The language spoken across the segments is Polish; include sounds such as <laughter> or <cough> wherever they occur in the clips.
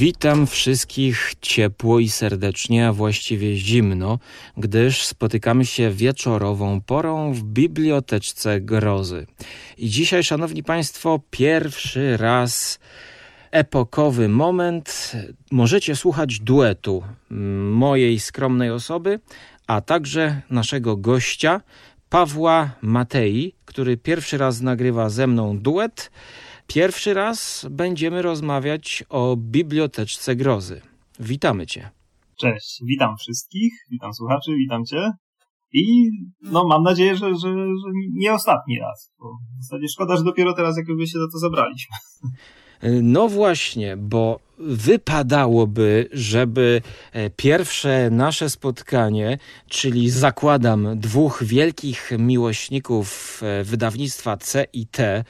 Witam wszystkich ciepło i serdecznie, a właściwie zimno, gdyż spotykamy się wieczorową porą w biblioteczce grozy. I dzisiaj, szanowni państwo, pierwszy raz epokowy moment. Możecie słuchać duetu mojej skromnej osoby, a także naszego gościa, Pawła Matei, który pierwszy raz nagrywa ze mną duet. Pierwszy raz będziemy rozmawiać o biblioteczce grozy. Witamy Cię. Cześć, witam wszystkich, witam słuchaczy, witam Cię. I no mam nadzieję, że, że, że nie ostatni raz. Bo w zasadzie szkoda, że dopiero teraz jakby się za to zabraliśmy. No właśnie, bo wypadałoby, żeby e, pierwsze nasze spotkanie, czyli zakładam dwóch wielkich miłośników e, wydawnictwa C i T,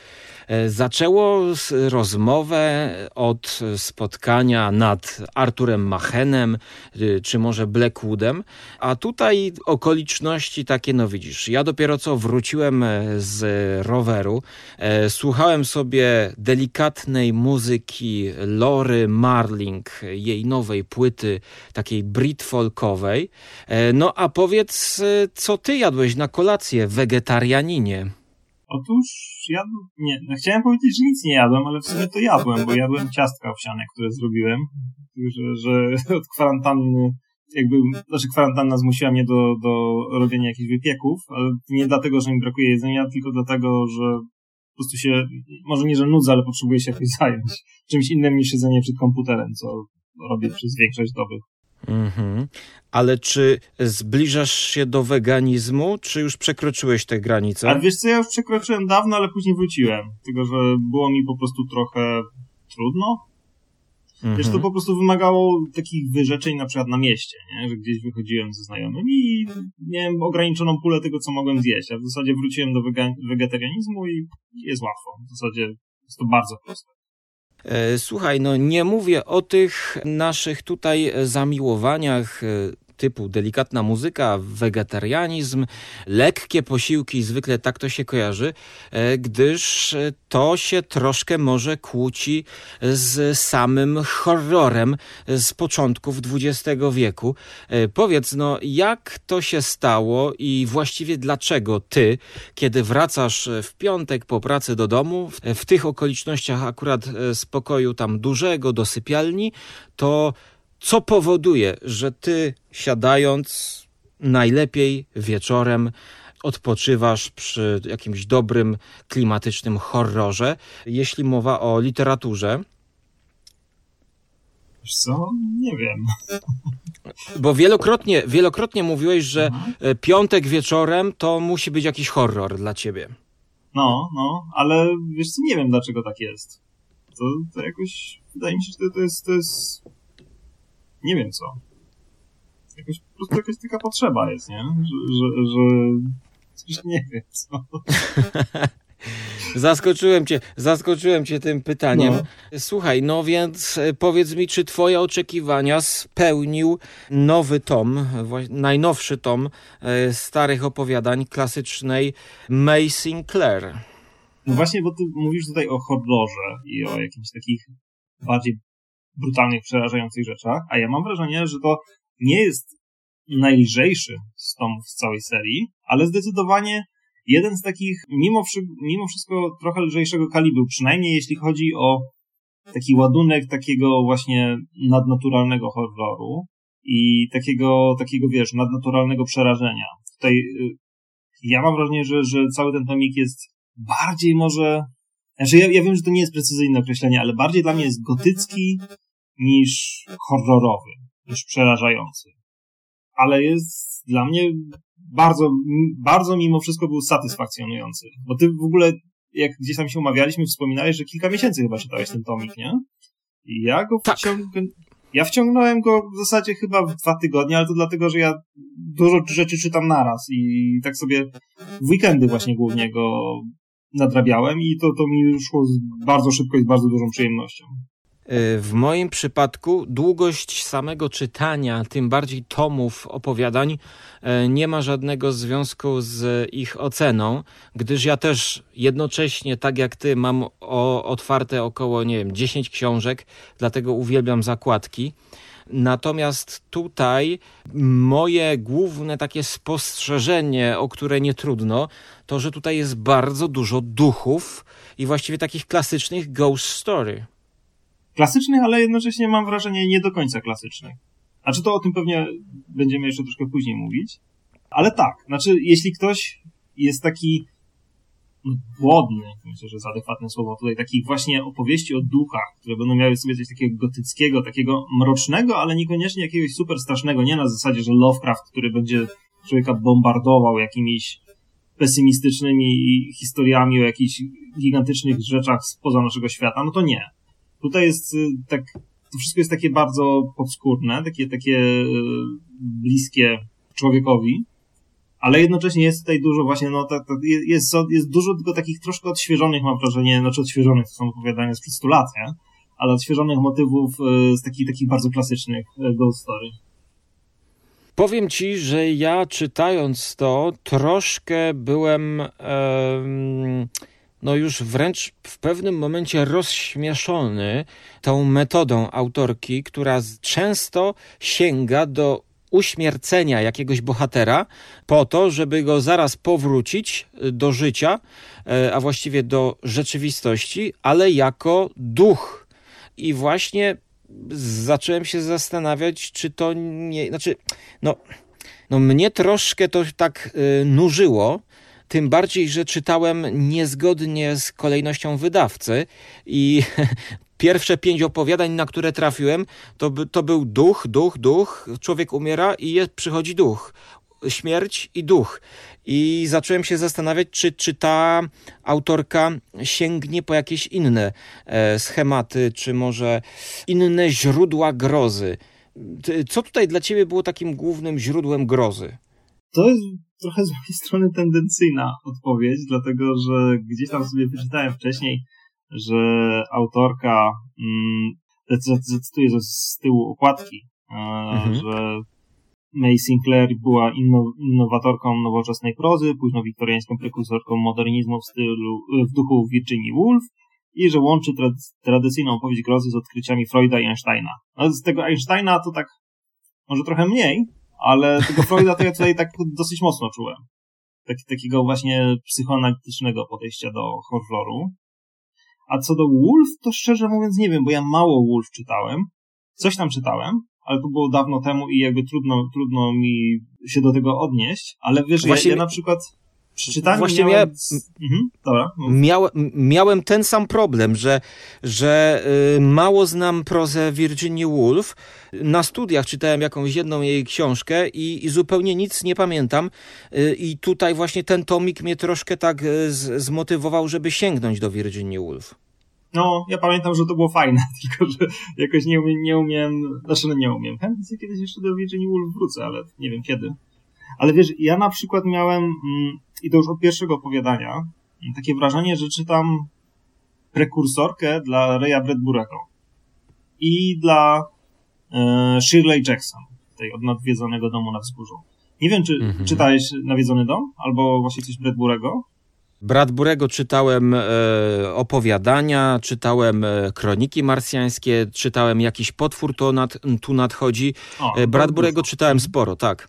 e, zaczęło rozmowę od spotkania nad Arturem Machenem, czy może Blackwoodem, a tutaj okoliczności takie, no widzisz, ja dopiero co wróciłem z roweru, słuchałem sobie delikatnej muzyki Lory Marling, jej nowej płyty, takiej brit folkowej. E, no a powiedz, e, co ty jadłeś na kolację, wegetarianinie? Otóż ja nie, no chciałem powiedzieć, że nic nie jadłem, ale w sumie to jadłem, bo jadłem ciastka owsiane, które zrobiłem, że, że <laughs> od kwarantanny jakby, znaczy kwarantanna zmusiła mnie do, do robienia jakichś wypieków, ale nie dlatego, że mi brakuje jedzenia, tylko dlatego, że prostu się, może nie, że nudzę, ale potrzebuję się <laughs> jakoś zająć czymś innym niż siedzenie przed komputerem, co robię przez większość doby. Mhm. Ale czy zbliżasz się do weganizmu, czy już przekroczyłeś te granice? A wiesz co, ja już przekroczyłem dawno, ale później wróciłem. Tylko, że było mi po prostu trochę trudno. Mhm. Wiesz, to po prostu wymagało takich wyrzeczeń na przykład na mieście, nie? że gdzieś wychodziłem ze znajomymi i miałem ograniczoną pulę tego, co mogłem zjeść, a w zasadzie wróciłem do wegetarianizmu i jest łatwo. W zasadzie jest to bardzo proste. E, słuchaj, no nie mówię o tych naszych tutaj zamiłowaniach e, typu delikatna muzyka, wegetarianizm, lekkie posiłki, zwykle tak to się kojarzy, e, gdyż to się troszkę może kłóci z samym horrorem z początków XX wieku. E, powiedz, no jak to się stało i właściwie dlaczego ty, kiedy wracasz w piątek po pracy do domu, w tych okolicznościach akurat spokoju tam dużego, do sypialni, to co powoduje, że ty siadając najlepiej wieczorem odpoczywasz przy jakimś dobrym, klimatycznym horrorze. Jeśli mowa o literaturze, Wiesz co? Nie wiem. <laughs> Bo wielokrotnie, wielokrotnie mówiłeś, że mhm. piątek wieczorem to musi być jakiś horror dla ciebie. No, no, ale wiesz co, nie wiem dlaczego tak jest. To, to jakoś, wydaje mi się, że to, to jest, to jest nie wiem co. Jakoś, po prostu jakaś taka potrzeba jest, nie? Że, że, że coś nie wiem co. <laughs> Zaskoczyłem cię, zaskoczyłem cię tym pytaniem. No. Słuchaj, no więc e, powiedz mi, czy twoje oczekiwania spełnił nowy tom, najnowszy tom e, starych opowiadań klasycznej May Sinclair? No właśnie, bo ty mówisz tutaj o horrorze i o jakichś takich bardziej brutalnych, przerażających rzeczach, a ja mam wrażenie, że to nie jest najlżejszy z tomów z całej serii, ale zdecydowanie jeden z takich, mimo, mimo wszystko trochę lżejszego kalibru, przynajmniej jeśli chodzi o taki ładunek takiego właśnie nadnaturalnego horroru i takiego, takiego wiesz, nadnaturalnego przerażenia. Tutaj y, ja mam wrażenie, że, że cały ten tomik jest bardziej może znaczy, ja, ja wiem, że to nie jest precyzyjne określenie, ale bardziej dla mnie jest gotycki niż horrorowy, niż przerażający. Ale jest dla mnie bardzo, bardzo mimo wszystko był satysfakcjonujący. Bo ty w ogóle, jak gdzieś tam się umawialiśmy, wspominałeś, że kilka miesięcy chyba czytałeś ten tomik, nie? I ja go tak. Ja wciągnąłem go w zasadzie chyba w dwa tygodnie, ale to dlatego, że ja dużo rzeczy czytam naraz i tak sobie w weekendy właśnie głównie go nadrabiałem i to, to mi szło bardzo szybko i z bardzo dużą przyjemnością. w moim przypadku długość samego czytania, tym bardziej tomów opowiadań, e, nie ma żadnego związku z ich oceną, gdyż ja też jednocześnie, tak jak ty, mam o, otwarte około, nie wiem, 10 książek, dlatego uwielbiam zakładki. Natomiast tutaj moje główne takie spostrzeżenie, o które nie trudno, to że tutaj jest bardzo dużo duchów i właściwie takich klasycznych ghost story. Klasycznych, ale jednocześnie mam wrażenie nie do końca klasycznych. A czy to o tym pewnie będziemy jeszcze troszkę później mówić. Ale tak, znaczy, jeśli ktoś jest taki głodny, myślę, że jest adekwatne słowo tutaj, takich właśnie opowieści o duchach, które będą miały sobie coś takiego gotyckiego, takiego mrocznego, ale niekoniecznie jakiegoś super strasznego, nie na zasadzie, że Lovecraft, który będzie człowieka bombardował jakimiś pesymistycznymi historiami o jakichś gigantycznych rzeczach spoza naszego świata, no to nie. Tutaj jest y, tak, to wszystko jest takie bardzo podskórne, takie, takie y, bliskie człowiekowi, ale jednocześnie jest tutaj dużo właśnie, no, jest, jest dużo tylko takich troszkę odświeżonych, mam wrażenie, znaczy odświeżonych, to są opowiadania sprzed 100 lat, nie? ale odświeżonych motywów y, z takich, takich bardzo klasycznych ghost story. Powiem ci, że ja czytając to troszkę byłem no już wręcz w pewnym momencie rozśmieszony tą metodą autorki, która często sięga do uśmiercenia jakiegoś bohatera po to, żeby go zaraz powrócić do życia, e, a właściwie do rzeczywistości, ale jako duch. I właśnie zacząłem się zastanawiać, czy to nie. Znaczy, no, no mnie troszkę to tak y, nużyło. Tym bardziej, że czytałem niezgodnie z kolejnością wydawcy i <laughs> pierwsze pięć opowiadań, na które trafiłem, to, to był duch, duch, duch, człowiek umiera i jest, przychodzi duch śmierć i duch. I zacząłem się zastanawiać, czy, czy ta autorka sięgnie po jakieś inne e, schematy, czy może inne źródła grozy. Co tutaj dla ciebie było takim głównym źródłem grozy? To jest trochę z mojej strony tendencyjna odpowiedź, dlatego że gdzieś tam sobie wyczytałem wcześniej, że autorka, mm, zacytuję z tyłu okładki, e, mhm. że May Sinclair była innowatorką nowoczesnej prozy, późno wiktoriańską prekursorką modernizmu w stylu, w duchu Virginia Woolf i że łączy tra tradycyjną opowieść grozy z odkryciami Freuda i Einsteina. No, z tego Einsteina to tak może trochę mniej, ale tego Freuda to ja tutaj tak dosyć mocno czułem. Tak, takiego właśnie psychoanalitycznego podejścia do horroru. A co do Wolf, to szczerze mówiąc nie wiem, bo ja mało Wolf czytałem. Coś tam czytałem, ale to było dawno temu i jakby trudno, trudno mi się do tego odnieść, ale wiesz, ja, ja na przykład przeczytaniu Właśnie miałem... mhm, dobra. Miałem, miałem ten sam problem, że, że y, mało znam prozę Virginia Woolf. Na studiach czytałem jakąś jedną jej książkę i, i zupełnie nic nie pamiętam. Y, I tutaj właśnie ten tomik mnie troszkę tak y, z, zmotywował, żeby sięgnąć do Virginia Woolf. No, ja pamiętam, że to było fajne, <laughs> tylko że jakoś nie, umiem, nie umiem, znaczy no nie umiem. Chętnie kiedyś jeszcze do Virginia Woolf wrócę, ale nie wiem kiedy. Ale wiesz, ja na przykład miałem, mm, i to już od pierwszego opowiadania, takie wrażenie, że czytam prekursorkę dla Raya Bradburego i dla e, Shirley Jackson, tej od nadwiedzonego domu na wzgórzu. Nie wiem, czy mhm. czytałeś Nawiedzony dom, albo właśnie coś Bradburego? Bradburego czytałem e, opowiadania, czytałem e, kroniki marsjańskie, czytałem jakiś potwór to nad, tu nadchodzi. O, e, Bradburego czytałem sporo, tak.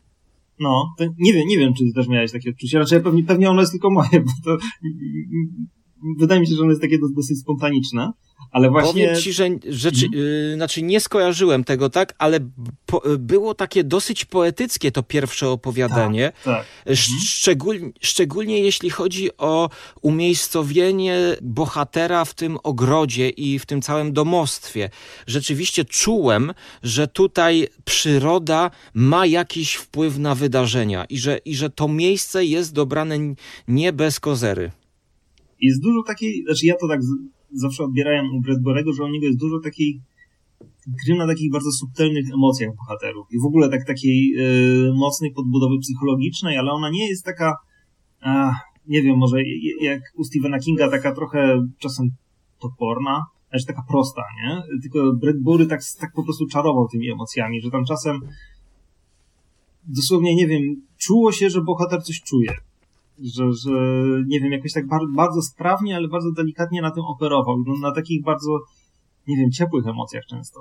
No, nie wiem, nie wiem, czy ty też miałeś takie odczucie. Raczej pewnie, pewnie ono jest tylko moje, bo to wydaje mi się, że ono jest takie dosyć spontaniczne. Ale właśnie... Powiem ci, że rzeczy, mhm. yy, znaczy nie skojarzyłem tego, tak, ale po, było takie dosyć poetyckie to pierwsze opowiadanie. Tak, tak. Mhm. Szczególnie, szczególnie jeśli chodzi o umiejscowienie bohatera w tym ogrodzie i w tym całym domostwie. Rzeczywiście czułem, że tutaj przyroda ma jakiś wpływ na wydarzenia i że, i że to miejsce jest dobrane nie bez kozery. Jest dużo takiej, znaczy ja to tak zawsze odbierałem u Bradbury'ego, że u niego jest dużo takiej gry na takich bardzo subtelnych emocjach bohaterów i w ogóle tak takiej y, mocnej podbudowy psychologicznej, ale ona nie jest taka, a, nie wiem, może jak u Stephena Kinga taka trochę czasem toporna, znaczy taka prosta, nie? Tylko Bradbury tak, tak po prostu czarował tymi emocjami, że tam czasem dosłownie, nie wiem, czuło się, że bohater coś czuje. Że, że nie wiem, jakoś tak bardzo, bardzo sprawnie, ale bardzo delikatnie na tym operował. Na takich bardzo, nie wiem, ciepłych emocjach często.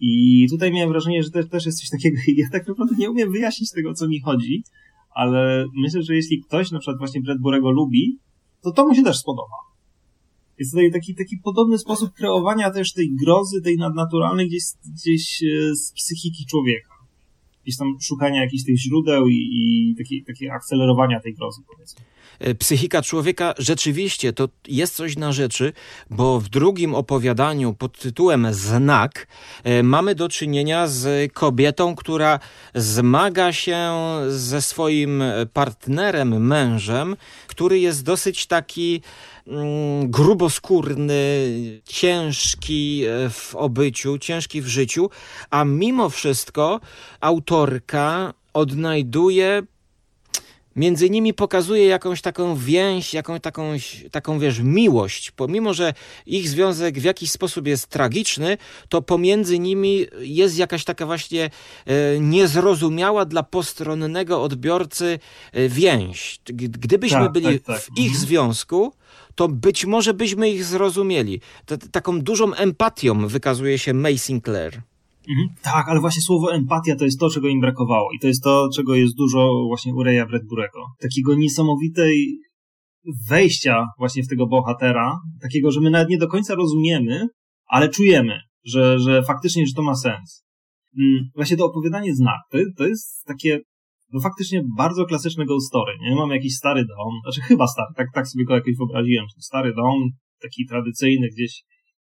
I tutaj miałem wrażenie, że też, też jest coś takiego, ja tak naprawdę nie umiem wyjaśnić tego, o co mi chodzi, ale myślę, że jeśli ktoś na przykład właśnie Bradburego lubi, to to mu się też spodoba. Jest tutaj taki, taki podobny sposób kreowania też tej grozy, tej nadnaturalnej gdzieś, gdzieś e, z psychiki człowieka gdzieś tam szukania jakichś tych źródeł i, i takie, takie akcelerowania tej grozy, powiedzmy. E, psychika człowieka rzeczywiście to jest coś na rzeczy, bo w drugim opowiadaniu pod tytułem Znak e, mamy do czynienia z kobietą, która zmaga się ze swoim partnerem, mężem, który jest dosyć taki Mm, gruboskórny, ciężki e, w obyciu, ciężki w życiu, a mimo wszystko autorka odnajduje między nimi pokazuje jakąś taką więź, jakąś taką, taką, wiesz, miłość. Pomimo, że ich związek w jakiś sposób jest tragiczny, to pomiędzy nimi jest jakaś taka właśnie e, niezrozumiała dla postronnego odbiorcy e, więź. Gdybyśmy tak, byli tak, tak. w ich mhm. związku, to być może byśmy ich zrozumieli. T taką dużą empatią wykazuje się May Sinclair. Mhm. Tak, ale właśnie słowo empatia to jest to, czego im brakowało. I to jest to, czego jest dużo właśnie u Reya Bradburego. Takiego niesamowitej wejścia właśnie w tego bohatera, takiego, że my nawet nie do końca rozumiemy, ale czujemy, że, że faktycznie, że to ma sens. Mm, właśnie to opowiadanie znak, to, to jest takie no faktycznie bardzo klasyczne ghost story, nie? Mamy jakiś stary dom, znaczy chyba stary, tak, tak sobie go jakoś wyobraziłem, stary dom, taki tradycyjny gdzieś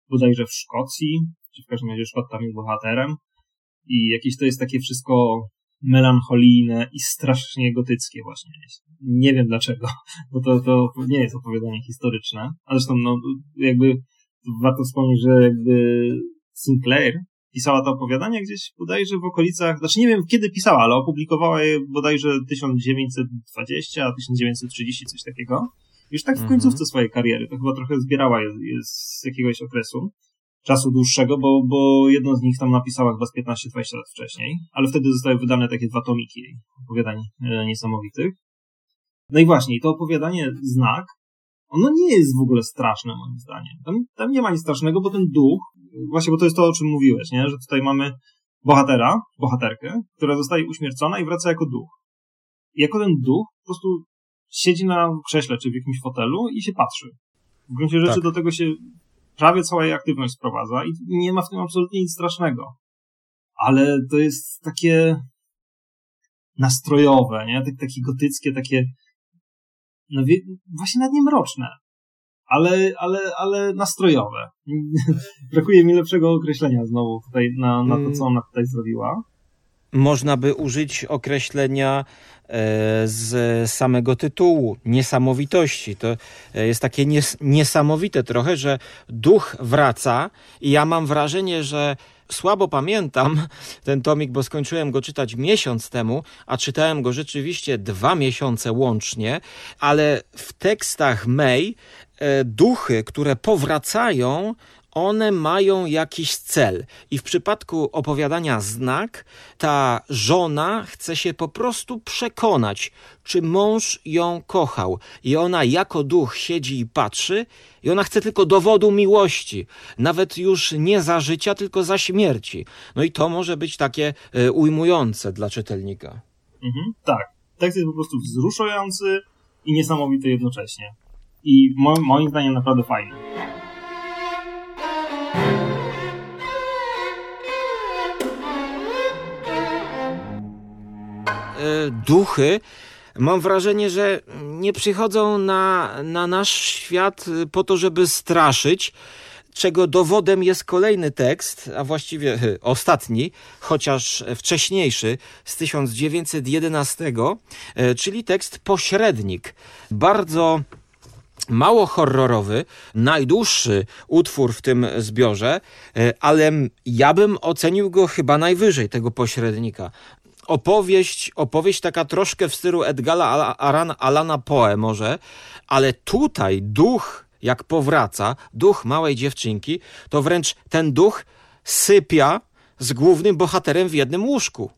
bodajże w Szkocji, w każdym razie Szkot tam jest bohaterem i jakieś to jest takie wszystko melancholijne i strasznie gotyckie właśnie. Nie wiem dlaczego, <laughs> bo to, to nie jest opowiadanie historyczne, a zresztą no, jakby warto wspomnieć, że jakby Sinclair pisała to opowiadanie gdzieś bodajże w okolicach, znaczy nie wiem kiedy pisała, ale opublikowała je bodajże 1920, 1930, coś takiego. Już tak w mhm. końcówce swojej kariery, to chyba trochę zbierała je, je z jakiegoś okresu, czasu dłuższego, bo, bo jedno z nich tam napisała chyba z 15-20 lat wcześniej, ale wtedy zostały wydane takie dwa tomiki opowiadań e, niesamowitych. No i właśnie, to opowiadanie Znak ono nie jest w ogóle straszne moim zdaniem. Tam, tam nie ma nic strasznego, bo ten duch, właśnie bo to jest to, o czym mówiłeś, nie? że tutaj mamy bohatera, bohaterkę, która zostaje uśmiercona i wraca jako duch. I jako ten duch po prostu siedzi na krześle czy w jakimś fotelu i się patrzy. W gruncie rzeczy tak. do tego się prawie cała jej aktywność sprowadza i nie ma w tym absolutnie nic strasznego. Ale to jest takie nastrojowe, nie? Takie gotyckie, takie no wie, właśnie nawet nie mroczne, ale, ale, ale nastrojowe. <laughs> Brakuje mi lepszego określenia znowu tutaj na, na to, co ona tutaj zrobiła. Można by użyć określenia e, z samego tytułu niesamowitości. To e, jest takie nies niesamowite trochę, że duch wraca i ja mam wrażenie, że słabo pamiętam <laughs> ten tomik, bo skończyłem go czytać miesiąc temu, a czytałem go rzeczywiście dwa miesiące łącznie, ale w tekstach May e, duchy, które powracają, one mają jakiś cel. I w przypadku opowiadania znak, ta żona chce się po prostu przekonać, czy mąż ją kochał. I ona jako duch siedzi i patrzy, i ona chce tylko dowodu miłości, nawet już nie za życia, tylko za śmierci. No i to może być takie y, ujmujące dla czytelnika. Mhm, tak. Tekst jest po prostu wzruszający i niesamowity jednocześnie. I moim zdaniem naprawdę fajny. Duchy, mam wrażenie, że nie przychodzą na, na nasz świat po to, żeby straszyć, czego dowodem jest kolejny tekst, a właściwie ostatni, chociaż wcześniejszy, z 1911, e, czyli tekst Pośrednik. Bardzo mało horrorowy, najdłuższy utwór w tym zbiorze, e, ale ja bym ocenił go chyba najwyżej, tego pośrednika opowieść, opowieść taka troszkę w stylu Edgala Alana Poe może, ale tutaj duch jak powraca, duch małej dziewczynki, to wręcz ten duch sypia z głównym bohaterem w jednym łóżku.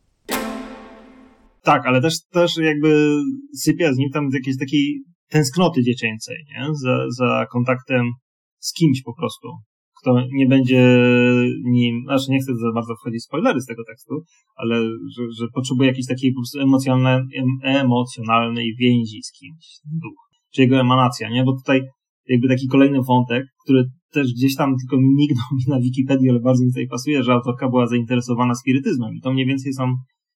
Tak, ale też, też jakby sypia z nim tam z jakiejś takiej tęsknoty dziecięcej, nie? Za, za kontaktem z kimś po prostu, kto nie będzie nim, znaczy nie chcę za bardzo wchodzić w spoilery z tego tekstu, ale że, że potrzebuje jakiejś takiej po emocjonalnej, emocjonalnej więzi z kimś, duch, czy jego emanacja, nie? Bo tutaj jakby taki kolejny wątek, który też gdzieś tam tylko mignął mi na Wikipedii, ale bardzo mi tutaj pasuje, że autorka była zainteresowana spirytyzmem i to mniej więcej są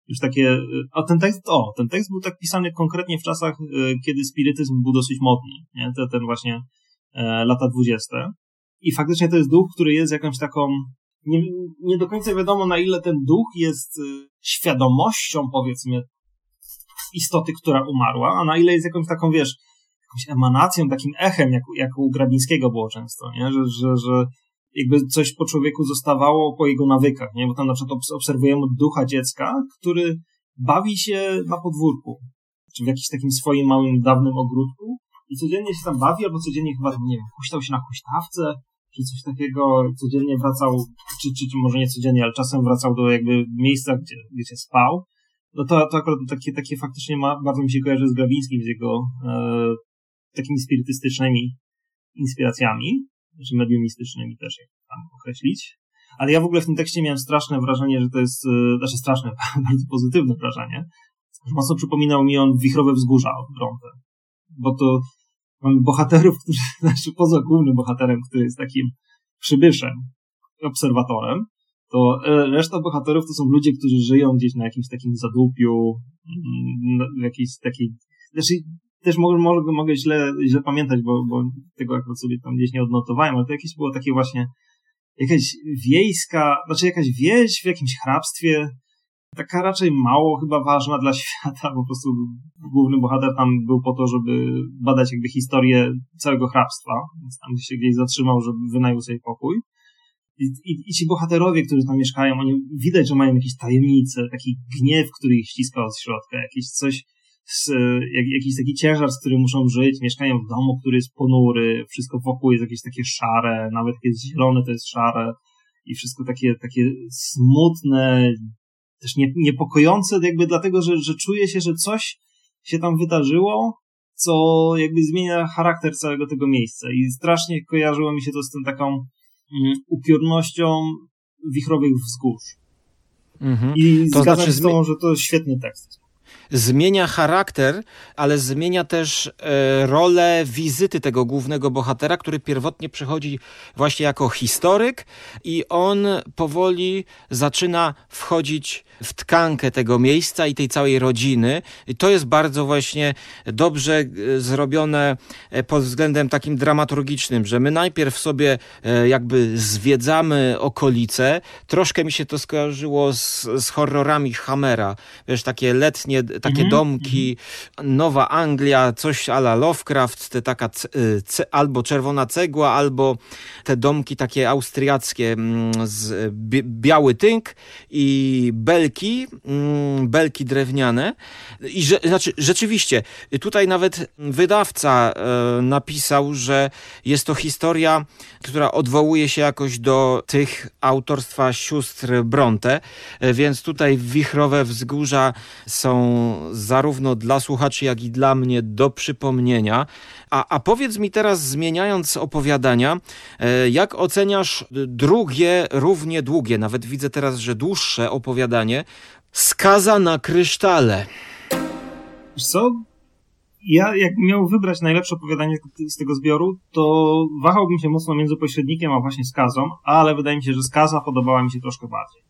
już takie, a ten tekst, o, ten tekst był tak pisany konkretnie w czasach, e, kiedy spirytyzm był dosyć modny, nie? Ten właśnie e, lata dwudzieste. I faktycznie to jest duch, który jest jakąś taką, nie, nie do końca wiadomo na ile ten duch jest e, świadomością, powiedzmy, istoty, która umarła, a na ile jest jakąś taką, wiesz, jakąś emanacją, takim echem, jak, jak u Grabińskiego było często, nie? Że, że, że jakby coś po człowieku zostawało po jego nawykach, nie? Bo tam na przykład obserwujemy ducha dziecka, który bawi się na podwórku, czy w jakimś takim swoim małym, dawnym ogródku i codziennie się tam bawi, albo codziennie chyba, nie wiem, huśtał się na huśtawce, czy coś takiego, codziennie wracał, czy, czy, może nie codziennie, ale czasem wracał do jakby miejsca, gdzie, gdzie spał. No to, to akurat takie, takie faktycznie ma, bardzo mi się kojarzy z Grabińskim, z jego e, takimi spirytystycznymi inspiracjami czy mediumistycznymi też, jak tam określić. Ale ja w ogóle w tym tekście miałem straszne wrażenie, że to jest, e, znaczy straszne, <laughs> bardzo pozytywne wrażenie. Mocno przypominał mi on wichrowe wzgórza od Bronte. Bo to mamy bohaterów, którzy, <laughs> znaczy poza głównym bohaterem, który jest takim przybyszem, obserwatorem, to e, reszta bohaterów to są ludzie, którzy żyją gdzieś na jakimś takim zadupiu, mm, w jakiejś takiej, znaczy też mogę, mogę, mogę źle, źle pamiętać, bo, bo tego akurat sobie tam gdzieś nie odnotowałem, ale to jakieś było takie właśnie jakaś wiejska, znaczy jakaś wieś w jakimś hrabstwie, taka raczej mało chyba ważna dla <laughs> świata, po prostu główny bohater tam był po to, żeby badać jakby historię całego hrabstwa, więc tam się gdzieś zatrzymał, żeby wynajął sobie pokój. I, i, I, ci bohaterowie, którzy tam mieszkają, oni widać, że mają jakieś tajemnice, taki gniew, który ich ściska od środka, jakieś coś, z, jak, jakiś taki ciężar, z którym muszą żyć, mieszkają w domu, który jest ponury, wszystko wokół jest jakieś takie szare, nawet jak jest zielone, to jest szare i wszystko takie, takie smutne, też nie, niepokojące, jakby dlatego, że, że czuje się, że coś się tam wydarzyło, co jakby zmienia charakter całego tego miejsca i strasznie kojarzyło mi się to z tą taką mm, upiornością wichrowych wzgórz. Mhm. I to zgadzam znaczy, się z tobą, że to jest świetny tekst zmienia charakter, ale zmienia też e, rolę wizyty tego głównego bohatera, który pierwotnie przychodzi właśnie jako historyk i on powoli zaczyna wchodzić w tkankę tego miejsca i tej całej rodziny. I to jest bardzo właśnie dobrze e, zrobione e, pod względem takim dramaturgicznym, że my najpierw sobie e, jakby zwiedzamy okolice. Troszkę mi się to skojarzyło z, z horrorami Hammera. Wiesz, takie letnie, takie mhm. domki, Nowa Anglia, coś ala Lovecraft, te taka ce, albo czerwona cegła, albo te domki takie austriackie mm, z biały tynk i belki, mm, belki drewniane. I że, znaczy, rzeczywiście, tutaj nawet wydawca e, napisał, że jest to historia, która odwołuje się jakoś do tych autorstwa sióstr Bronte, e, więc tutaj wichrowe wzgórza są zarówno dla słuchaczy, jak i dla mnie do przypomnienia. A, a powiedz mi teraz, zmieniając opowiadania, e, jak oceniasz drugie, równie długie, nawet widzę teraz, że dłuższe opowiadanie, Skaza na krysztale. Co? Ja, jak miał wybrać najlepsze opowiadanie z tego zbioru, to wahałbym się mocno między pośrednikiem a właśnie skazą, ale wydaje mi się, że skaza podobała mi się troszkę bardziej.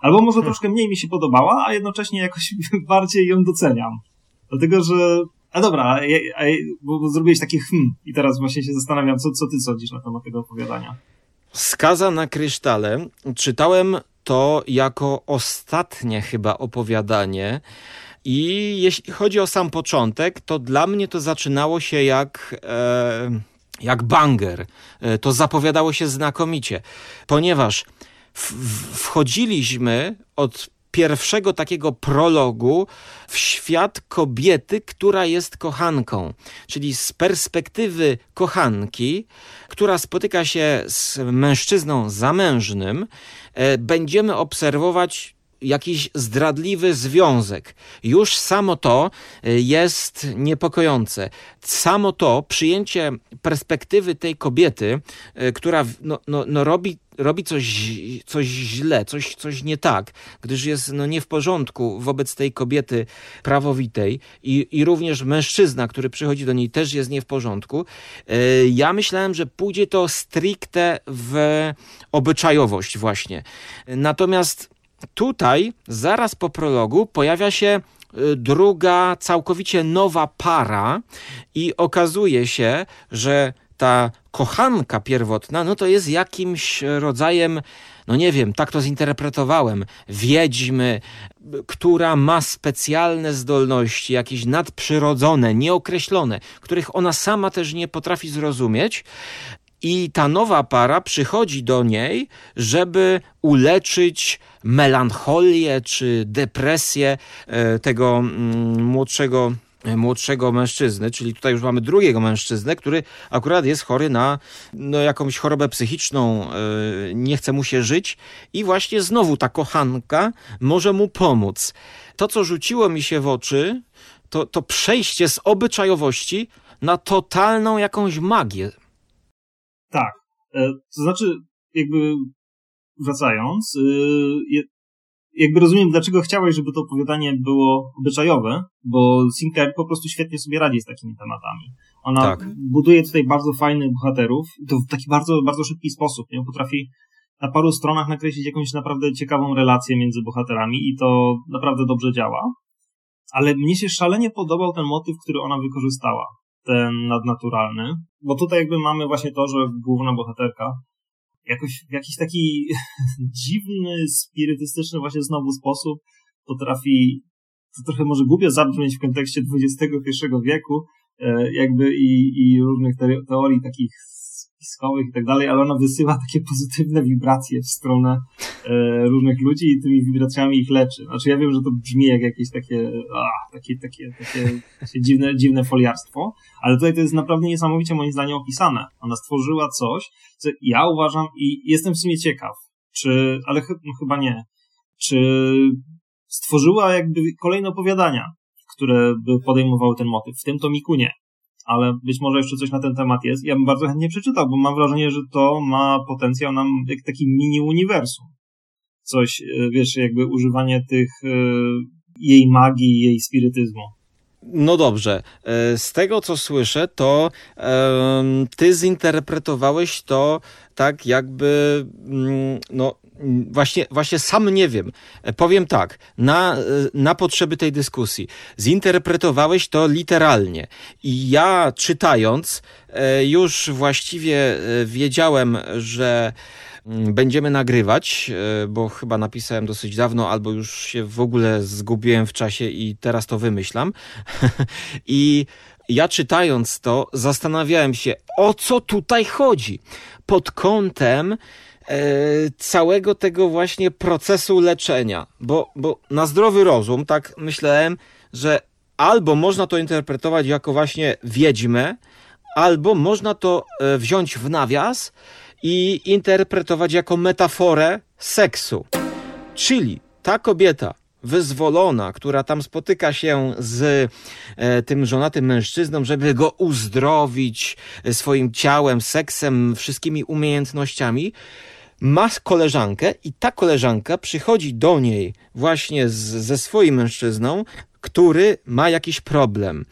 Albo może hmm. troszkę mniej mi się podobała, a jednocześnie jakoś <laughs> bardziej ją doceniam. Dlatego, że a dobra, a, a, bo, bo zrobiłeś takie hmm i teraz właśnie się zastanawiam, co, co ty sądzisz na temat tego opowiadania. Skaza na krysztale. Czytałem to jako ostatnie chyba opowiadanie. I jeśli chodzi o sam początek, to dla mnie to zaczynało się jak. E, jak banger. E, to zapowiadało się znakomicie, ponieważ wchodziliśmy od pierwszego takiego prologu w świat kobiety, która jest kochanką. Czyli z perspektywy kochanki, która spotyka się z mężczyzną zamężnym, e, będziemy obserwować jakiś zdradliwy związek. Już samo to y, jest niepokojące. Samo to przyjęcie perspektywy tej kobiety, y, która no, no, no robi robi coś, coś źle, coś, coś nie tak, gdyż jest no, nie w porządku wobec tej kobiety prawowitej i, i również mężczyzna, który przychodzi do niej też jest nie w porządku. Y, ja myślałem, że pójdzie to stricte w obyczajowość właśnie. Natomiast Tutaj, zaraz po prologu, pojawia się y, druga, całkowicie nowa para, i okazuje się, że ta kochanka pierwotna, no to jest jakimś rodzajem, no nie wiem, tak to zinterpretowałem, wiedźmy, która ma specjalne zdolności, jakieś nadprzyrodzone, nieokreślone, których ona sama też nie potrafi zrozumieć. I ta nowa para przychodzi do niej, żeby uleczyć melancholię czy depresję e, tego mm, młodszego e, młodszego mężczyzny, czyli tutaj już mamy drugiego mężczyznę, który akurat jest chory na no, jakąś chorobę psychiczną, e, nie chce mu się żyć i właśnie znowu ta kochanka może mu pomóc. To, co rzuciło mi się w oczy, to, to przejście z obyczajowości na totalną jakąś magię. Tak. To znaczy, jakby wracając, y, jakby rozumiem, dlaczego chciałeś, żeby to opowiadanie było obyczajowe, bo Sinclair po prostu świetnie sobie radzi z takimi tematami. Ona tak. buduje tutaj bardzo fajnych bohaterów, to w taki bardzo, bardzo szybki sposób, nie? Potrafi na paru stronach nakreślić jakąś naprawdę ciekawą relację między bohaterami i to naprawdę dobrze działa. Ale mnie się szalenie podobał ten motyw, który ona wykorzystała, ten nadnaturalny, bo tutaj jakby mamy właśnie to, że główna bohaterka jakoś w jakiś taki <laughs> dziwny, spirytystyczny właśnie znowu sposób potrafi, to trochę może głupio zabrzmieć w kontekście XXI wieku, e, jakby i, i różnych teorii takich spiskowych i tak dalej, ale ona wysyła takie pozytywne wibracje w stronę e, różnych ludzi i tymi wibracjami ich leczy. Znaczy ja wiem, że to brzmi jak jakieś takie, a, takie, takie, takie, takie dziwne, dziwne foliarstwo, ale tutaj to jest naprawdę niesamowicie moim zdaniem opisane. Ona stworzyła coś, co ja uważam i jestem w sumie ciekaw, czy, ale ch no, chyba nie, czy stworzyła jakby kolejne opowiadania, które by podejmowały ten motyw. W tym tomiku nie ale być może jeszcze coś na ten temat jest. Ja bym bardzo chętnie przeczytał, bo mam wrażenie, że to ma potencjał na jak taki mini uniwersum. Coś, e, wiesz, jakby używanie tych e, jej magii, jej spirytyzmu. No dobrze. E, z tego co słyszę, to ty zinterpretowałeś to tak, jakby mm, no, właśnie, właśnie sam nie wiem. Powiem tak, na, na potrzeby tej dyskusji. Zinterpretowałeś to literalnie. I ja czytając, e, już właściwie e, wiedziałem, że mm, będziemy nagrywać, e, bo chyba napisałem dosyć dawno, albo już się w ogóle zgubiłem w czasie i teraz to wymyślam. <laughs> I ja czytając to, zastanawiałem się, o co tutaj chodzi. Pod kątem E, całego tego właśnie procesu leczenia. Bo, bo na zdrowy rozum, tak myślałem, że albo można to interpretować jako właśnie wiedźmę, albo można to e, wziąć w nawias i interpretować jako metaforę seksu. Czyli ta kobieta wyzwolona, która tam spotyka się z e, tym żonatym mężczyzną, żeby go uzdrowić swoim ciałem, seksem, wszystkimi umiejętnościami, ma koleżankę i ta koleżanka przychodzi do niej właśnie z, ze swoim mężczyzną, który ma jakiś problem.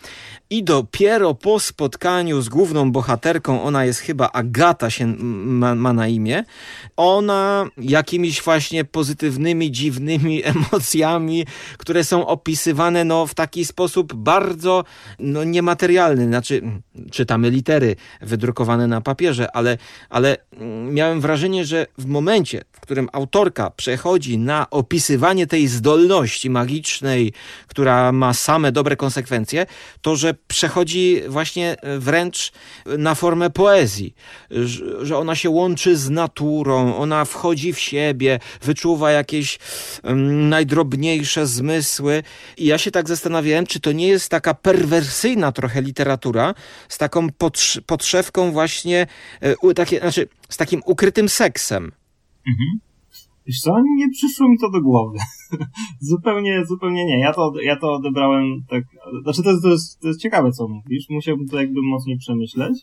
I dopiero po spotkaniu z główną bohaterką, ona jest chyba Agata się ma, ma, na imię, ona jakimiś właśnie pozytywnymi, dziwnymi <laughs> emocjami, które są opisywane no, w taki sposób bardzo no, niematerialny. Znaczy, czytamy litery wydrukowane na papierze, ale, ale miałem wrażenie, że w momencie, w którym autorka przechodzi na opisywanie tej zdolności magicznej, która ma same dobre konsekwencje, to że przechodzi właśnie wręcz na formę poezji, że ona się łączy z naturą, ona wchodzi w siebie, wyczuwa jakieś um, najdrobniejsze zmysły. I ja się tak zastanawiałem, czy to nie jest taka perwersyjna trochę literatura z taką podszewką właśnie, e, takie, znaczy z takim ukrytym seksem. Mhm. Co, nie przyszło mi to do głowy. <laughs> zupełnie, zupełnie nie. Ja to, ja to odebrałem tak, znaczy to jest, to, jest, to jest ciekawe, co mówisz. Musiałbym to jakby mocniej przemyśleć.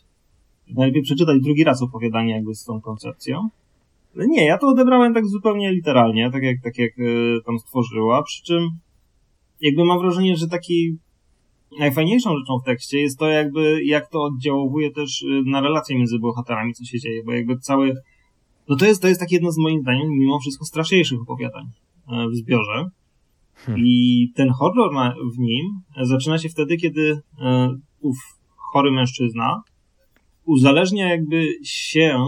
Najlepiej przeczytać drugi raz opowiadanie jakby z tą koncepcją. Ale nie, ja to odebrałem tak zupełnie literalnie, tak jak, tak jak y, tam stworzyła, przy czym jakby mam wrażenie, że taki najfajniejszą rzeczą w tekście jest to jakby, jak to oddziałuje też y, na relacje między bohaterami, co się dzieje, bo jakby cały, no to jest, to jest takie jedno z moim zdaniem mimo wszystko straszniejszych opowiadań e, w zbiorze. Hmm. I ten horror w nim zaczyna się wtedy, kiedy e, ów chory mężczyzna uzależnia jakby się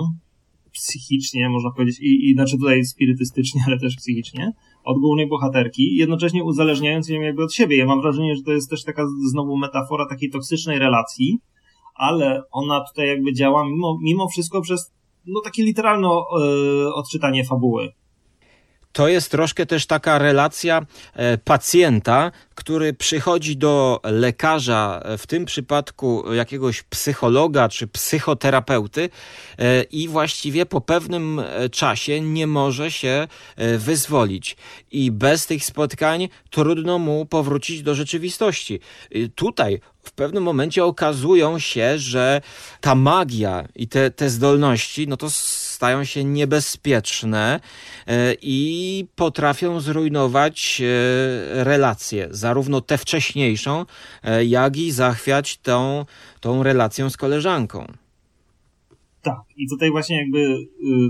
psychicznie, można powiedzieć, i, i znaczy tutaj spirytystycznie, ale też psychicznie, od głównej bohaterki, jednocześnie uzależniając ją jakby od siebie. Ja mam wrażenie, że to jest też taka znowu metafora takiej toksycznej relacji, ale ona tutaj jakby działa mimo, mimo wszystko przez no takie literalne yy, odczytanie fabuły to jest troszkę też taka relacja e, pacjenta, który przychodzi do lekarza, e, w tym przypadku jakiegoś psychologa czy psychoterapeuty e, i właściwie po pewnym czasie nie może się wyzwolić. I bez tych spotkań trudno mu powrócić do rzeczywistości. Tutaj w pewnym momencie okazują się, że ta magia i te, te zdolności, no to stają się niebezpieczne e, i potrafią zrujnować e, relację, zarówno tę wcześniejszą, e, jak i zachwiać tą, tą relację z koleżanką. Tak, i tutaj właśnie jakby y,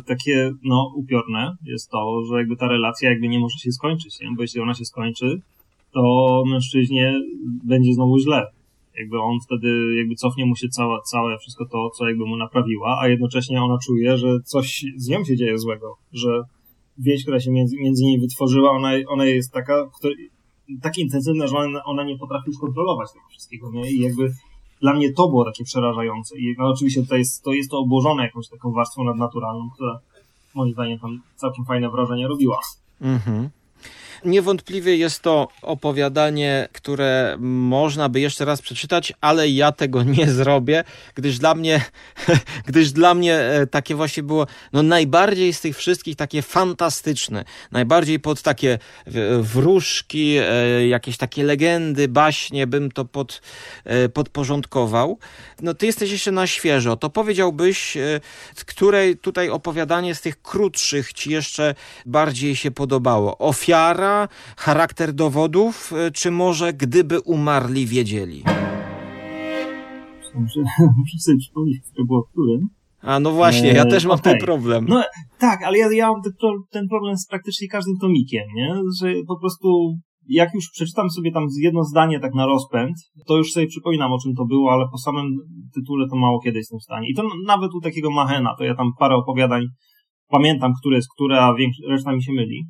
takie no upiorne jest to, że jakby ta relacja jakby nie może się skończyć, nie? bo jeśli ona się skończy, to mężczyźnie będzie znowu źle jakby on wtedy jakby cofnie mu się całe, całe wszystko to, co jakby mu naprawiła, a jednocześnie ona czuje, że coś z nią się dzieje złego, że więź, która się między, między nimi wytworzyła, ona, ona jest taka, która, tak intensywna, że ona, ona nie potrafi skontrolować tego wszystkiego, nie? I jakby dla mnie to było takie przerażające. I no, oczywiście jest to, jest to obłożone jakąś taką warstwą nadnaturalną, która moim zdaniem tam całkiem fajne wrażenie robiła. Mhm. Niewątpliwie jest to opowiadanie, które można by jeszcze raz przeczytać, ale ja tego nie zrobię, gdyż dla mnie, <laughs> gdyż dla mnie e, takie właśnie było no najbardziej z tych wszystkich takie fantastyczne, najbardziej pod takie wróżki, e, jakieś takie legendy, baśnie bym to pod, e, podporządkował. No ty jesteś jeszcze na świeżo, to powiedziałbyś, której tutaj opowiadanie z tych krótszych ci jeszcze bardziej się podobało? Ofiara charakter dowodów, e, czy może gdyby umarli wiedzieli? Muszę, <laughs> muszę sobie przypomnieć, kto było w którym. A no właśnie, ja też mam okay. ten problem. No tak, ale ja, ja mam ten problem z praktycznie każdym tomikiem, nie? Że po prostu jak już przeczytam sobie tam jedno zdanie tak na rozpęd, to już sobie przypominam o czym to było, ale po samym tytule to mało kiedy jestem w stanie. I to nawet u takiego Machena, to ja tam parę opowiadań pamiętam, które jest które, a reszta mi się myli.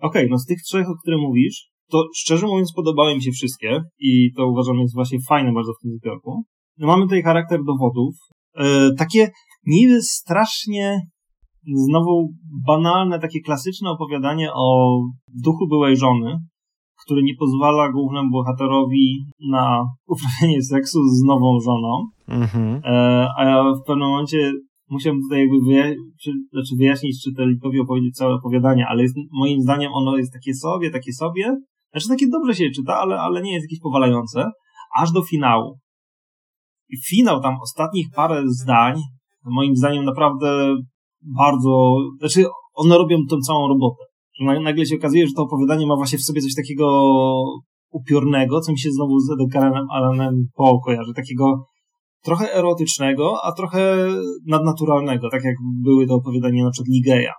Okej, okay, no z tych trzech, o których mówisz, to szczerze mówiąc podobały mi się wszystkie i to uważam jest właśnie fajne bardzo w tym zbiorku. No mamy tutaj charakter dowodów. E, takie niby strasznie znowu banalne, takie klasyczne opowiadanie o duchu byłej żony, który nie pozwala głównemu bohaterowi na <laughs> uprawianie seksu z nową żoną. Mm-hmm. E, a w pewnym momencie musiałbym tutaj jakby wyjaśnić, czy, znaczy wyjaśnić czytelnikowi opowiedzieć całe opowiadanie, ale jest, moim zdaniem ono jest takie sobie, takie sobie, znaczy takie dobrze się czyta, ale, ale nie jest jakieś powalające, aż do finału. I finał tam ostatnich parę zdań, moim zdaniem naprawdę bardzo, znaczy one robią tą całą robotę. Że nagle się okazuje, że to opowiadanie ma właśnie w sobie coś takiego upiornego, co mi się znowu z Edgarem Alanem po kojarzy, takiego trochę erotycznego, a trochę nadnaturalnego, tak jak były to opowiadania na przykład Ligeja.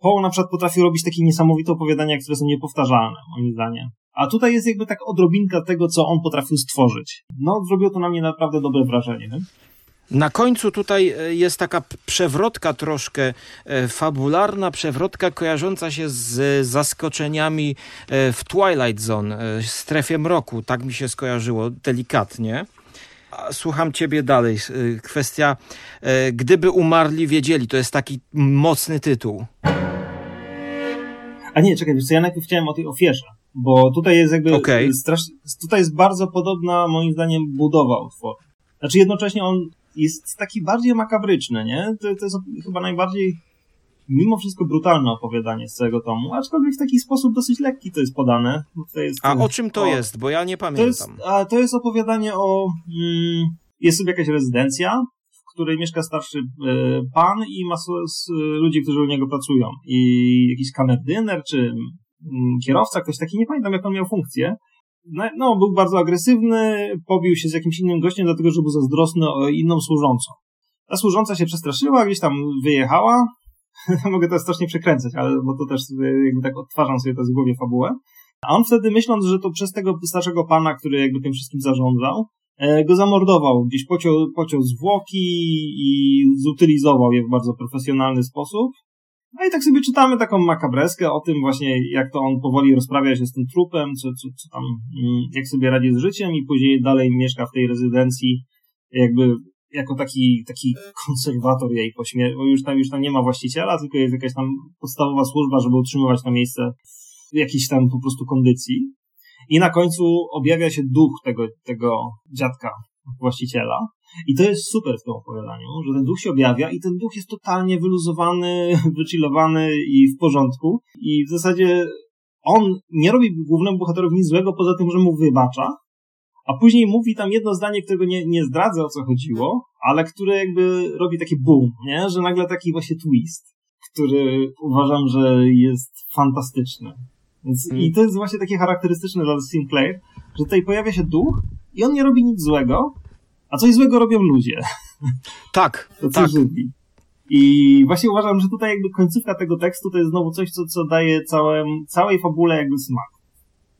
Poe na przykład potrafił robić takie niesamowite opowiadania, które są niepowtarzalne, moim zdaniem. A tutaj jest jakby tak odrobinka tego, co on potrafił stworzyć. No, zrobiło to na mnie naprawdę dobre wrażenie. Nie? Na końcu tutaj e, jest taka przewrotka troszkę e, fabularna, przewrotka kojarząca się z zaskoczeniami e, w Twilight Zone, strefie mroku. Tak mi się skojarzyło delikatnie. Słucham ciebie dalej. Kwestia Gdyby umarli wiedzieli, to jest taki mocny tytuł. A nie, czekaj, co, ja najpierw chciałem o tej ofierze, bo tutaj jest jakby okay. strasz... tutaj jest bardzo podobna moim zdaniem budowa utworu. Znaczy jednocześnie on jest taki bardziej makabryczny, nie? To, to jest chyba najbardziej mimo wszystko brutalne opowiadanie z całego tomu, aczkolwiek w taki sposób dosyć lekki to jest podane. To jest, a o czym to o, jest? Bo ja nie pamiętam. To jest, a to jest opowiadanie o... Mm, jest sobie jakaś rezydencja, w której mieszka starszy y, pan i ma ludzi, którzy u niego pracują. I jakiś kamerdyner, czy mm, kierowca, ktoś taki, nie pamiętam jak on miał funkcję, no, no, był bardzo agresywny, pobił się z jakimś innym gościem, dlatego że był zazdrosny o inną służącą. Ta służąca się przestraszyła, gdzieś tam wyjechała. <laughs> Mogę to strasznie przekręcać, ale bo to też jakby tak odtwarzam sobie to z głowie fabułę. A on wtedy myśląc, że to przez tego starszego pana, który jakby tym wszystkim zarządzał, e, go zamordował, gdzieś pociął, pociął zwłoki i zutylizował je w bardzo profesjonalny sposób. No i tak sobie czytamy taką makabreskę o tym właśnie, jak to on powoli rozprawia się z tym trupem, co, co, co tam, mm, jak sobie radzi z życiem i później dalej mieszka w tej rezydencji jakby jako taki, taki konserwator jej po śmierci, bo już tam, już tam nie ma właściciela, tylko jest jakaś tam podstawowa służba, żeby utrzymywać to miejsce w jakiejś tam po prostu kondycji. I na końcu objawia się duch tego, tego dziadka właściciela, i to jest super w tym opowiadaniu, że ten duch się objawia i ten duch jest totalnie wyluzowany, <laughs> wychillowany i w porządku. I w zasadzie on nie robi głównemu bohaterowi nic złego poza tym, że mu wybacza, a później mówi tam jedno zdanie, którego nie, nie zdradzę o co chodziło, ale które jakby robi taki boom, nie? Że nagle taki właśnie twist, który uważam, że jest fantastyczny. Więc, I to jest właśnie takie charakterystyczne dla Sinclair, że tutaj pojawia się duch i on nie robi nic złego, a coś złego robią ludzie. Tak, <laughs> to tak. Żywi. I właśnie uważam, że tutaj jakby końcówka tego tekstu to jest znowu coś, co, co daje całym, całej fabule jakby smak.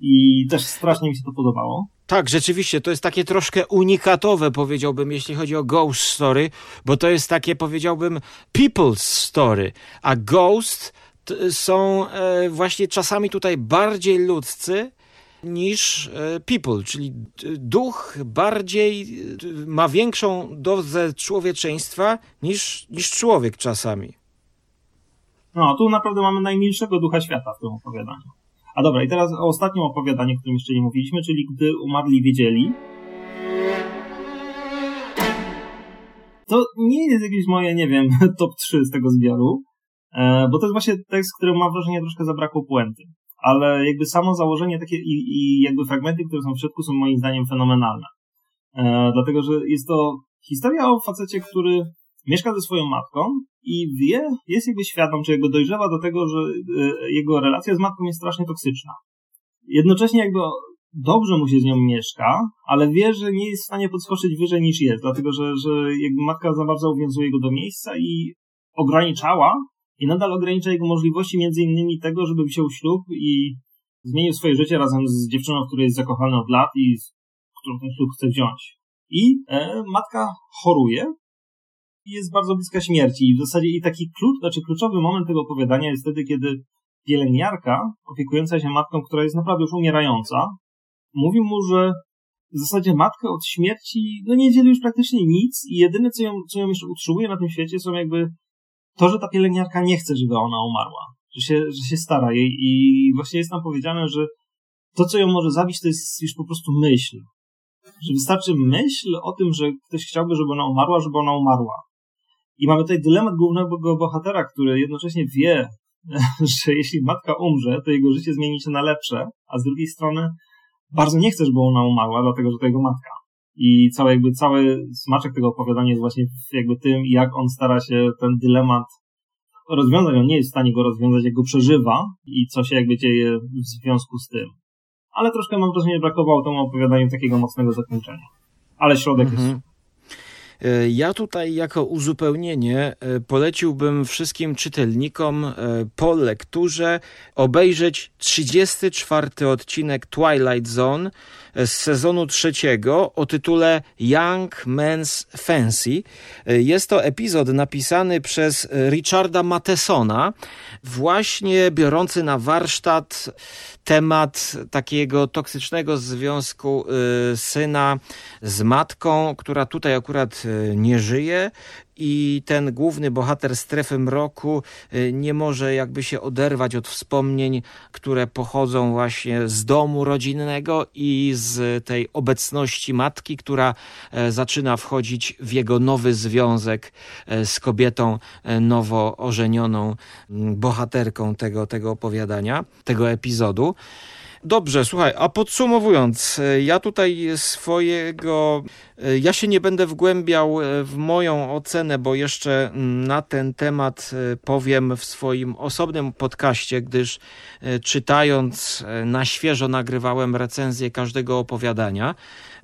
I też strasznie mi się to podobało. Tak, rzeczywiście, to jest takie troszkę unikatowe, powiedziałbym, jeśli chodzi o Ghost Story, bo to jest takie, powiedziałbym, People's Story, a Ghost są e, właśnie czasami tutaj bardziej ludzcy, niż e, people, czyli duch bardziej e, ma większą dozę człowieczeństwa niż, niż człowiek czasami. No, tu naprawdę mamy najmilszego ducha świata w tym opowiadaniu. A dobra, i teraz o ostatnim opowiadaniu, o którym jeszcze nie mówiliśmy, czyli gdy umarli wiedzieli. To nie jest jakieś moje, nie wiem, <laughs> top 3 z tego zbioru, e, bo to jest właśnie tekst, który mam wrażenie troszkę zabrakło puenty ale jakby samo założenie takie i, i jakby fragmenty, które są w środku są moim zdaniem fenomenalne. E, dlatego, że jest to historia o facecie, który mieszka ze swoją matką i wie, jest jakby świadom, czy jakby dojrzewa do tego, że e, jego relacja z matką jest strasznie toksyczna. Jednocześnie jakby dobrze mu się z nią mieszka, ale wie, że nie jest w stanie podskoczyć wyżej niż jest, dlatego że, że jakby matka za bardzo uwiązuje go do miejsca i ograniczała i nadal ogranicza jego możliwości między innymi tego, żeby wziął ślub i zmienił swoje życie razem z dziewczyną, w której jest zakochany od lat i z którą ten ślub chce wziąć. I e, matka choruje jest bardzo bliska śmierci. I w zasadzie i taki klucz, znaczy kluczowy moment tego opowiadania jest wtedy, kiedy pielęgniarka opiekująca się matką, która jest naprawdę już umierająca, mówi mu, że w zasadzie matka od śmierci no nie dzieli już praktycznie nic i jedyne, co ją, co ją jeszcze utrzymuje na tym świecie są jakby to, że ta pielęgniarka nie chce, żeby ona umarła, że się, że się stara jej i właśnie jest tam powiedziane, że to, co ją może zabić, to jest już po prostu myśl. Że wystarczy myśl o tym, że ktoś chciałby, żeby ona umarła, żeby ona umarła. I mamy tutaj dylemat głównego bohatera, który jednocześnie wie, <laughs> że jeśli matka umrze, to jego życie zmieni się na lepsze, a z drugiej strony bardzo nie chce, żeby ona umarła, dlatego że to jego matka. I cały jakby cały smaczek tego opowiadania jest właśnie jakby tym, jak on stara się ten dylemat rozwiązać. On nie jest w stanie go rozwiązać, jak go przeżywa i co się jakby dzieje w związku z tym. Ale troszkę mam wrażenie, brakowało temu opowiadaniu takiego mocnego zakończenia. Ale środek mhm. jest ja tutaj jako uzupełnienie e, poleciłbym wszystkim czytelnikom e, po lekturze obejrzeć 34 odcinek Twilight Zone z sezonu trzeciego o tytule Young Men's Fancy. Jest to epizod napisany przez Richarda Mattesona, właśnie biorący na warsztat temat takiego toksycznego związku syna z matką, która tutaj akurat nie żyje i ten główny bohater strefy mroku y, nie może jakby się oderwać od wspomnień, które pochodzą właśnie z domu rodzinnego i z tej obecności matki, która e, zaczyna wchodzić w jego nowy związek e, z kobietą e, nowo ożenioną, bohaterką tego, tego opowiadania, tego epizodu. Dobrze, słuchaj, a podsumowując, e, ja tutaj swojego, e, ja się nie będę wgłębiał e, w moją ocenę, bo jeszcze na ten temat powiem w swoim osobnym podcaście, gdyż czytając na świeżo nagrywałem recenzję każdego opowiadania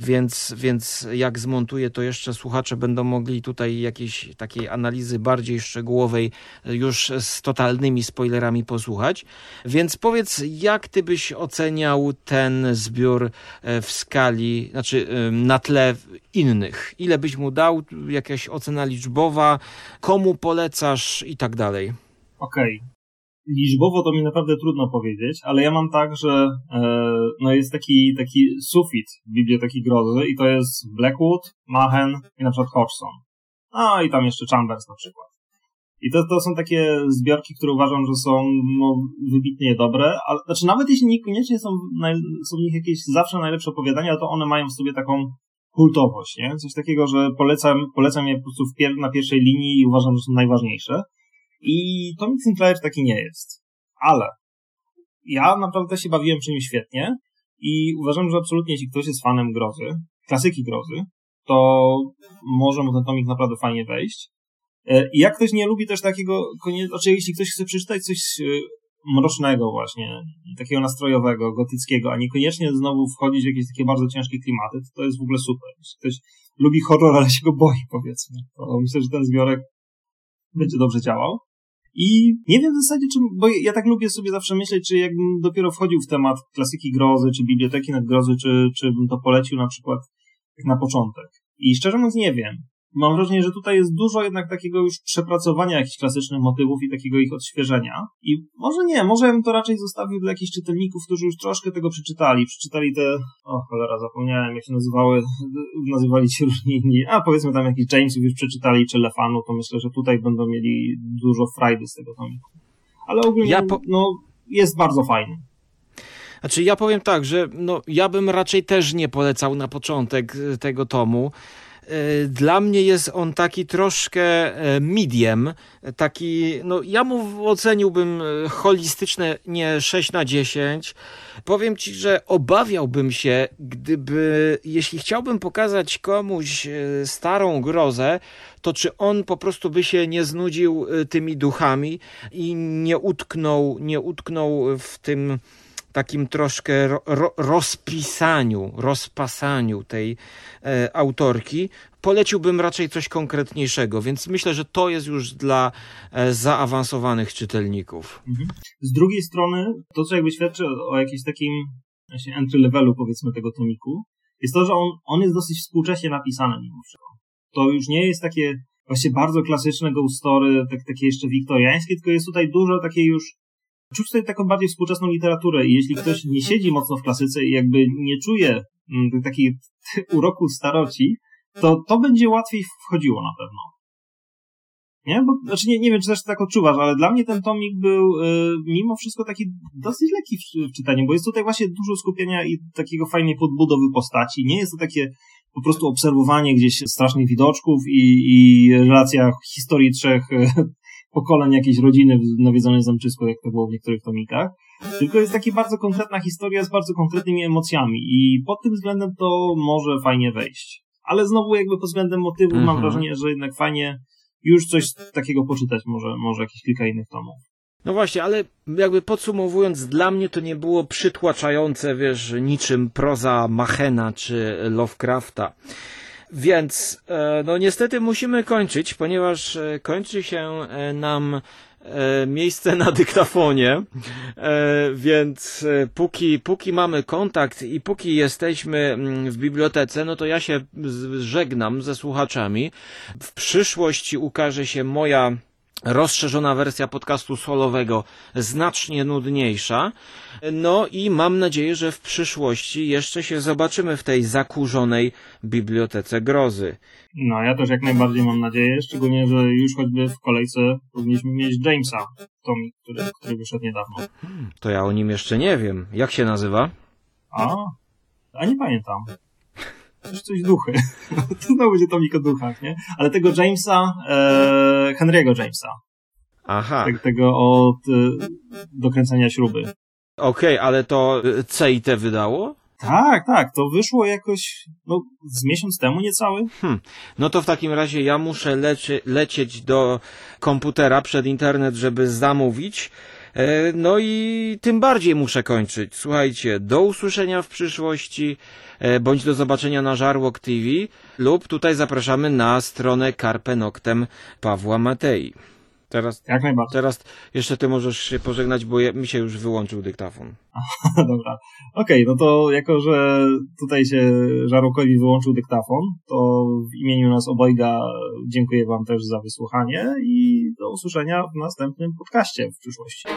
więc, więc jak zmontuję, to jeszcze słuchacze będą mogli tutaj jakiejś takiej analizy bardziej szczegółowej już z totalnymi spoilerami posłuchać. Więc powiedz, jak ty byś oceniał ten zbiór e, w skali, znaczy na tle innych? Ile byś mu dał? Jakaś ocena liczbowa? Komu polecasz i tak dalej? Okej, liczbowo to mi naprawdę trudno powiedzieć, ale ja mam tak, że e, no jest taki, taki sufit Biblioteki Grozy i to jest Blackwood, Machen i na przykład Hodgson. A i tam jeszcze Chambers na przykład. I to, to są takie zbiorki, które uważam, że są no, wybitnie dobre, ale znaczy nawet jeśli niekoniecznie są, są w nich jakieś zawsze najlepsze opowiadania, to one mają w sobie taką kultowość, nie? Coś takiego, że polecam, polecam je po prostu pier na pierwszej linii i uważam, że są najważniejsze. I Tommy Sinclair taki nie jest. Ale ja naprawdę się bawiłem przy nim świetnie i uważam, że absolutnie jeśli ktoś jest fanem grozy, klasyki grozy, to może mu ten tomik naprawdę fajnie wejść. E, I jak ktoś nie lubi też takiego, znaczy jeśli ktoś chce przeczytać coś e, mrocznego właśnie, takiego nastrojowego, gotyckiego, a niekoniecznie znowu wchodzić w jakieś takie bardzo ciężkie klimaty, to, to jest w ogóle super. Jeśli ktoś lubi horror, ale się go boi, powiedzmy, to myślę, że ten zbiorek będzie dobrze działał. I nie wiem w zasadzie, czy, bo ja tak lubię sobie zawsze myśleć, czy jakbym dopiero wchodził w temat klasyki grozy, czy biblioteki nad grozy, czy, czy bym to polecił na przykład na początek. I szczerze mówiąc nie wiem mam wrażenie, że tutaj jest dużo jednak takiego już przepracowania jakichś klasycznych motywów i takiego ich odświeżenia. I może nie, może bym to raczej zostawił dla jakichś czytelników, którzy już troszkę tego przeczytali. Przeczytali te, o cholera, zapomniałem jak się nazywały, nazywali się różni inni, a powiedzmy tam jakiś Jamesów już przeczytali, czy Lefanu, to myślę, że tutaj będą mieli dużo frajdy z tego tomiku. Ale ogólnie, ja po... no, jest bardzo fajny. Znaczy ja powiem tak, że no, ja bym raczej też nie polecał na początek tego tomu. E, dla mnie jest on taki troszkę e, medium, taki, no ja mu oceniłbym e, holistyczne nie 6 na 10. Powiem ci, że obawiałbym się, gdyby, jeśli chciałbym pokazać komuś starą grozę, to czy on po prostu by się nie znudził tymi duchami i nie utknął, nie utknął w tym takim troszkę ro, rozpisaniu, rozpasaniu tej e, autorki, poleciłbym raczej coś konkretniejszego, więc myślę, że to jest już dla e, zaawansowanych czytelników. Mhm. Z drugiej strony, to co jakby świadczy o, jakimś takim właśnie entry levelu powiedzmy tego tomiku, jest to, że on, on jest dosyć współcześnie napisany mimo wszystko. To już nie jest takie właśnie bardzo klasyczne ghost story, tak, takie jeszcze wiktoriańskie, tylko jest tutaj dużo takiej już czuć tutaj taką bardziej współczesną literaturę i jeśli ktoś nie siedzi mocno w klasyce i jakby nie czuje mm, takiej <laughs> uroku staroci, to to będzie łatwiej wchodziło na pewno. Nie? Bo, znaczy nie, nie wiem, czy też tak odczuwasz, ale dla mnie ten tomik był y, mimo wszystko taki dosyć lekki w, w czytaniu, bo jest tutaj właśnie dużo skupienia i takiego fajnej podbudowy postaci. Nie jest to takie po prostu obserwowanie gdzieś strasznych widoczków i, i relacja historii trzech <laughs> pokoleń jakiejś rodziny w nawiedzonym zamczysku, jak to było w niektórych tomikach. Tylko jest taka bardzo konkretna historia z bardzo konkretnymi emocjami i pod tym względem to może fajnie wejść. Ale znowu jakby pod względem motywu mhm. mam wrażenie, że jednak fajnie już coś takiego poczytać, może, może jakieś kilka innych tomów. No właśnie, ale jakby podsumowując, dla mnie to nie było przytłaczające, wiesz, niczym proza Machena czy Lovecrafta. Więc e, no niestety musimy kończyć, ponieważ e, kończy się e, nam miejsce na dyktafonie, więc póki, póki mamy kontakt i póki jesteśmy mm, w bibliotece, no to ja się żegnam ze słuchaczami. W przyszłości ukaże się moja rozszerzona wersja podcastu solowego, znacznie nudniejsza. No i mam nadzieję, że w przyszłości jeszcze się zobaczymy w tej zakurzonej bibliotece grozy. No, ja też jak najbardziej mam nadzieję, szczególnie, że już choćby w kolejce powinniśmy mieć Jamesa, Tommy, który, który wyszedł niedawno. Hmm, to ja o nim jeszcze nie wiem. Jak się nazywa? A, a nie pamiętam. Coś, coś duchy. <laughs> to znowu będzie Tomik o duchach, nie? Ale tego Jamesa, e, Henry'ego Jamesa. Aha. Te, tego od e, dokręcania śruby. Okej, okay, ale to e, CIT wydało? Tak, tak, to wyszło jakoś no, z miesiąc temu niecały. Hmm. No to w takim razie ja muszę lecie, lecieć do komputera przed internet, żeby zamówić. E, no i tym bardziej muszę kończyć. Słuchajcie, do usłyszenia w przyszłości, e, bądź do zobaczenia na Żarłok TV lub tutaj zapraszamy na stronę Carpe Noctem Pawła Matei. Teraz, Jak najbardziej. Teraz jeszcze ty możesz się pożegnać, bo mi się już wyłączył dyktafon. <laughs> Dobra. Okej, okay, no to jako, że tutaj się Żarłokowi wyłączył dyktafon, to w imieniu nas obojga dziękuję wam też za wysłuchanie i do usłyszenia w następnym podcaście w przyszłości.